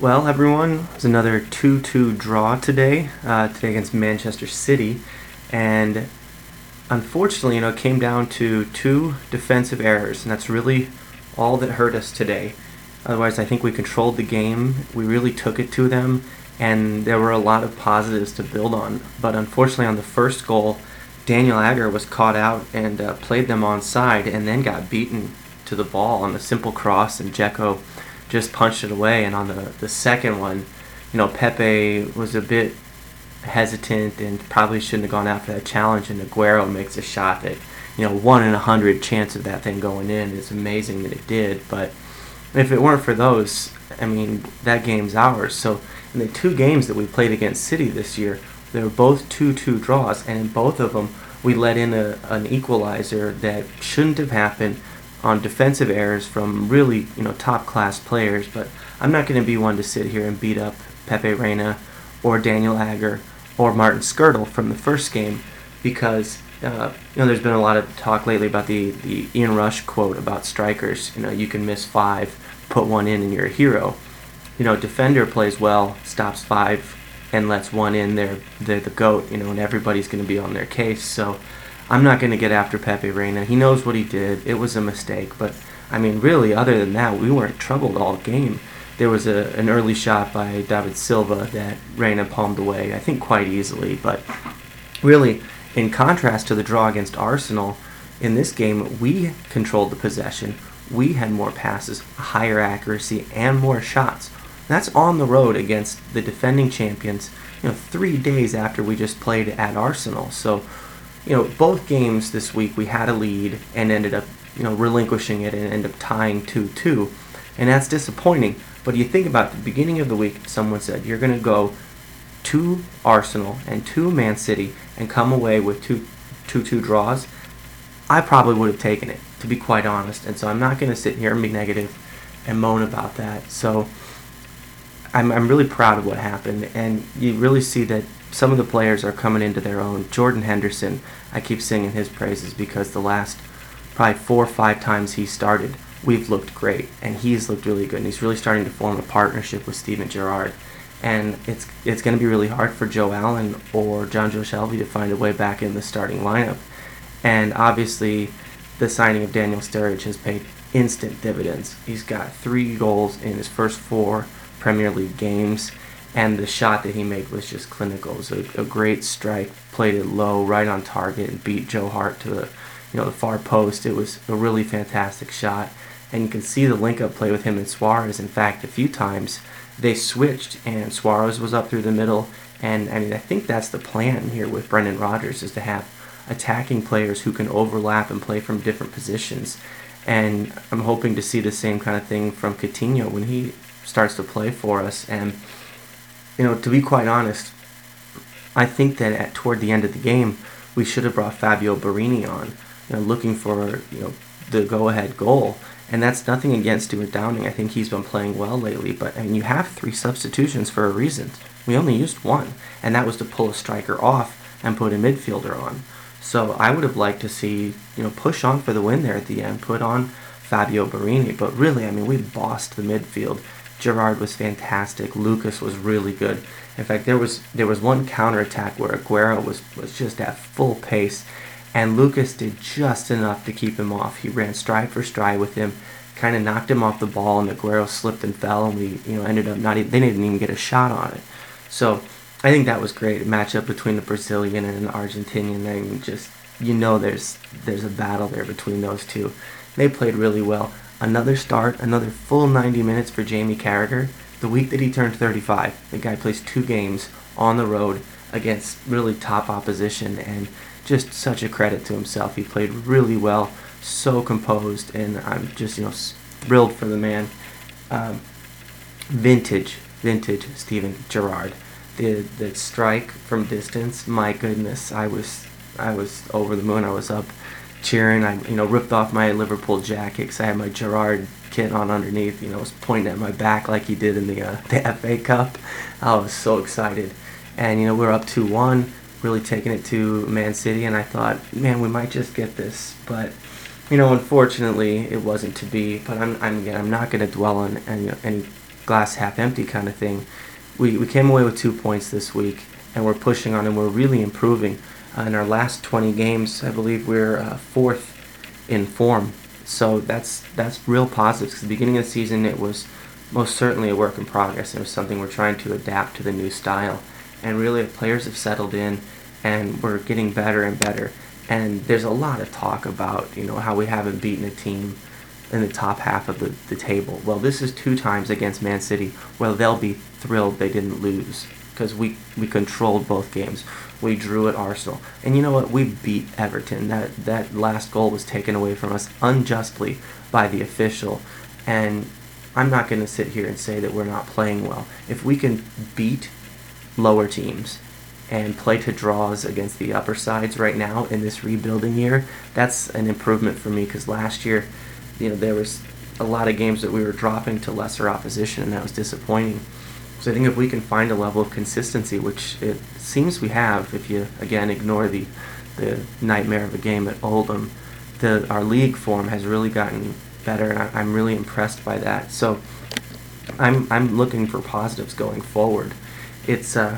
Well, everyone, it's another 2 2 draw today, uh, today against Manchester City. And unfortunately, you know, it came down to two defensive errors, and that's really all that hurt us today. Otherwise, I think we controlled the game. We really took it to them, and there were a lot of positives to build on. But unfortunately, on the first goal, Daniel Agger was caught out and uh, played them onside, and then got beaten to the ball on a simple cross, and Dzeko just punched it away. And on the, the second one, you know, Pepe was a bit hesitant and probably shouldn't have gone after that challenge. And Aguero makes a shot that, you know, one in a hundred chance of that thing going in. It's amazing that it did. But if it weren't for those, I mean, that game's ours. So in the two games that we played against City this year, they were both 2-2 draws, and in both of them, we let in a, an equalizer that shouldn't have happened on defensive errors from really, you know, top class players. But I'm not going to be one to sit here and beat up Pepe Reina or Daniel Agger or Martin Skrtel from the first game because uh, you know there's been a lot of talk lately about the the Ian Rush quote about strikers. You know, you can miss five, put one in, and you're a hero. You know, defender plays well, stops five, and lets one in. They're they're the goat. You know, and everybody's going to be on their case. So I'm not going to get after Pepe Reina. He knows what he did. It was a mistake, but I mean, really, other than that, we weren't troubled all game. There was a, an early shot by David Silva that Reina palmed away, I think quite easily. But really, in contrast to the draw against Arsenal, in this game, we controlled the possession. We had more passes, higher accuracy, and more shots. That's on the road against the defending champions, you know, three days after we just played at Arsenal. So you know, both games this week we had a lead and ended up, you know, relinquishing it and ended up tying 2-2. And that's disappointing. But you think about the beginning of the week, someone said you're going to go to Arsenal and to Man City and come away with two, two, two draws. I probably would have taken it, to be quite honest. And so I'm not going to sit here and be negative and moan about that. So I'm, I'm really proud of what happened. And you really see that some of the players are coming into their own. Jordan Henderson, I keep singing his praises because the last probably four or five times he started, we've looked great, and he's looked really good, and he's really starting to form a partnership with Steven Gerrard. And it's it's going to be really hard for Joe Allen or Jonjo Shelvey to find a way back in the starting lineup. And obviously, the signing of Daniel Sturridge has paid instant dividends. He's got three goals in his first four Premier League games and the shot that he made was just clinical. It a, a, great strike, played it low, right on target, and beat Joe Hart to the, you know, the far post. It was a really fantastic shot, and you can see the link-up play with him and Suarez. In fact, a few times they switched, and Suarez was up through the middle. And I mean, I think that's the plan here with Brendan Rodgers is to have attacking players who can overlap and play from different positions. And I'm hoping to see the same kind of thing from Coutinho when he starts to play for us. And you know, to be quite honest, I think that at toward the end of the game, we should have brought Fabio Borini on, you know, looking for you know the go-ahead goal. And that's nothing against Stuart Downing. I think he's been playing well lately. But I mean, you have three substitutions for a reason. We only used one, and that was to pull a striker off and put a midfielder on. So I would have liked to see you know push on for the win there at the end, put on Fabio Borini. But really, I mean, we bossed the midfield. Gerrard was fantastic. Lucas was really good. In fact, there was there was one counterattack where Aguero was, was just at full pace, and Lucas did just enough to keep him off. He ran stride for stride with him, kind of knocked him off the ball, and Aguero slipped and fell, and we you know ended up not even, they didn't even get a shot on it. So I think that was great. A matchup between the Brazilian and an Argentinian. Mean, just you know there's there's a battle there between those two. They played really well another start, another full 90 minutes for Jamie Carragher. The week that he turned 35, the guy plays two games on the road against really top opposition and just such a credit to himself. He played really well, so composed, and I'm just, you know, thrilled for the man. Um, vintage, vintage Steven Gerrard. The the strike from distance, my goodness, I was I was over the moon. I was up cheering. I you know ripped off my Liverpool jacket because I had my Gerrard kit on underneath. You know, was pointing at my back like he did in the uh, the FA Cup. I was so excited, and you know we are up two one, really taking it to Man City, and I thought, man, we might just get this, but. You know, unfortunately, it wasn't to be. But I'm, I'm again, I'm not going to dwell on any, any glass half empty kind of thing. We, we came away with two points this week, and we're pushing on, and we're really improving. In our last 20 games, I believe we're uh, fourth in form. So that's that's real positive. Because the beginning of the season, it was most certainly a work in progress. It was something we're trying to adapt to the new style, and really, players have settled in, and we're getting better and better. And there's a lot of talk about you know how we haven't beaten a team in the top half of the, the table. Well, this is two times against Man City. Well, they'll be thrilled they didn't lose because we, we controlled both games. We drew at Arsenal. And you know what? We beat Everton. That, that last goal was taken away from us unjustly by the official. And I'm not going to sit here and say that we're not playing well. If we can beat lower teams and play to draws against the upper sides right now in this rebuilding year, that's an improvement for me because last year, you know, there was a lot of games that we were dropping to lesser opposition and that was disappointing. So I think if we can find a level of consistency, which it seems we have, if you again ignore the the nightmare of a game at Oldham, the our league form has really gotten better, and I, am really impressed by that. So I'm I'm looking for positives going forward. It's uh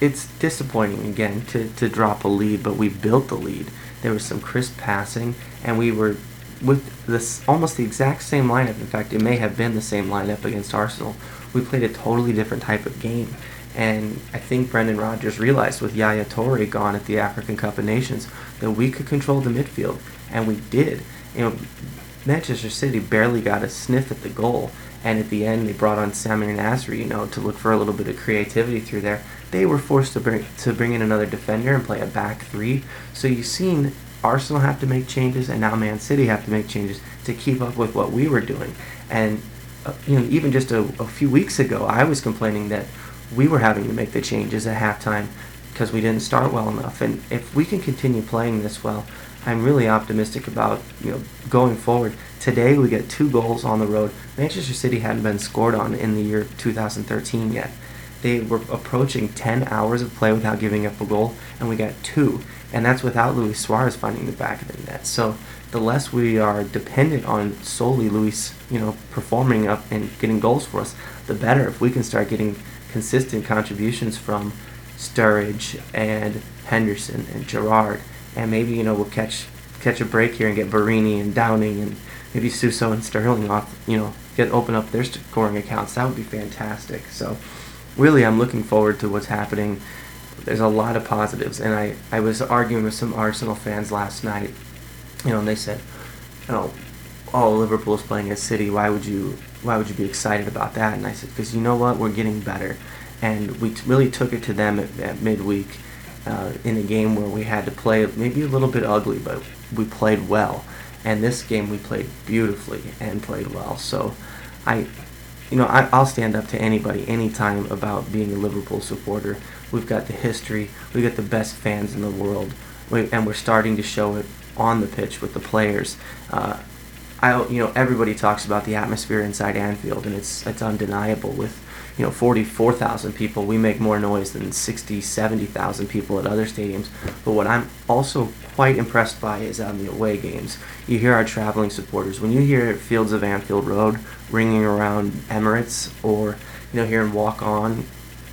it's disappointing again to, to drop a lead, but we built the lead. There was some crisp passing, and we were with this almost the exact same lineup. In fact, it may have been the same lineup against Arsenal. We played a totally different type of game. And I think Brendan Rodgers realized with Yaya Toure gone at the African Cup of Nations that we could control the midfield, and we did. You know, Manchester City barely got a sniff at the goal, and at the end they brought on Samir Nasri, you know, to look for a little bit of creativity through there. They were forced to bring to bring in another defender and play a back three. So you've seen Arsenal have to make changes, and now Man City have to make changes to keep up with what we were doing. And uh, you know, even just a, a few weeks ago, I was complaining that we were having to make the changes at halftime because we didn't start well enough. And if we can continue playing this well, I'm really optimistic about you know going forward. Today we get two goals on the road. Manchester City hadn't been scored on in the year 2013 yet. They were approaching 10 hours of play without giving up a goal, and we got two and that's without Luis Suarez finding the back of the net. So the less we are dependent on solely Luis, you know, performing up and getting goals for us, the better. If we can start getting consistent contributions from Sturridge and Henderson and Gerrard, and maybe you know we'll catch catch a break here and get Borini and Downing and maybe Suso and Sterling off, you know, get open up their scoring accounts. That would be fantastic. So really, I'm looking forward to what's happening there's a lot of positives. And I, I was arguing with some Arsenal fans last night, you know, and they said, you know, oh, Liverpool is playing at City. Why would you why would you be excited about that? And I said, because you know what, we're getting better, and we t- really took it to them at, at midweek uh, in a game where we had to play maybe a little bit ugly, but we played well. And this game we played beautifully and played well. So I you know, I, will stand up to anybody anytime about being a Liverpool supporter. We've got the history, we've got the best fans in the world, we, and we're starting to show it on the pitch with the players. Uh, I, you know, everybody talks about the atmosphere inside Anfield, and it's it's undeniable. With you know 44,000 people, we make more noise than 60, 70,000 people at other stadiums. But what I'm also quite impressed by is on the away games. You hear our traveling supporters. When you hear Fields of Anfield Road ringing around Emirates, or you know hearing Walk On,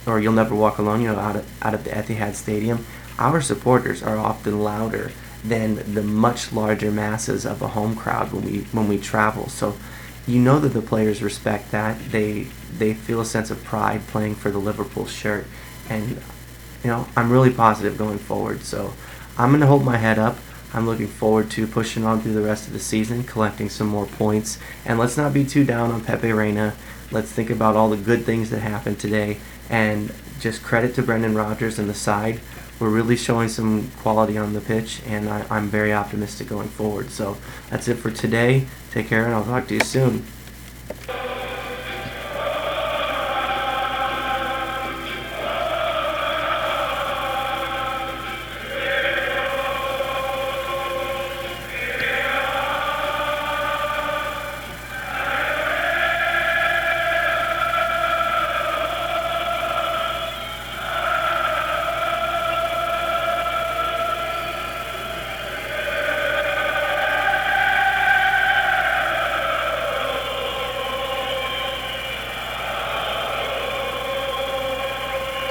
or You'll Never Walk Alone, you know out of out of the Etihad Stadium, our supporters are often louder than the much larger masses of a home crowd when we when we travel. So you know that the players respect that. They they feel a sense of pride playing for the Liverpool shirt, and you know I'm really positive going forward. So I'm gonna hold my head up. I'm looking forward to pushing on through the rest of the season, collecting some more points, and let's not be too down on Pepe Reina. Let's think about all the good things that happened today, and just credit to Brendan Rodgers and the side we're really showing some quality on the pitch, and I, I'm very optimistic going forward. So that's it for today. Take care, and I'll talk to you soon.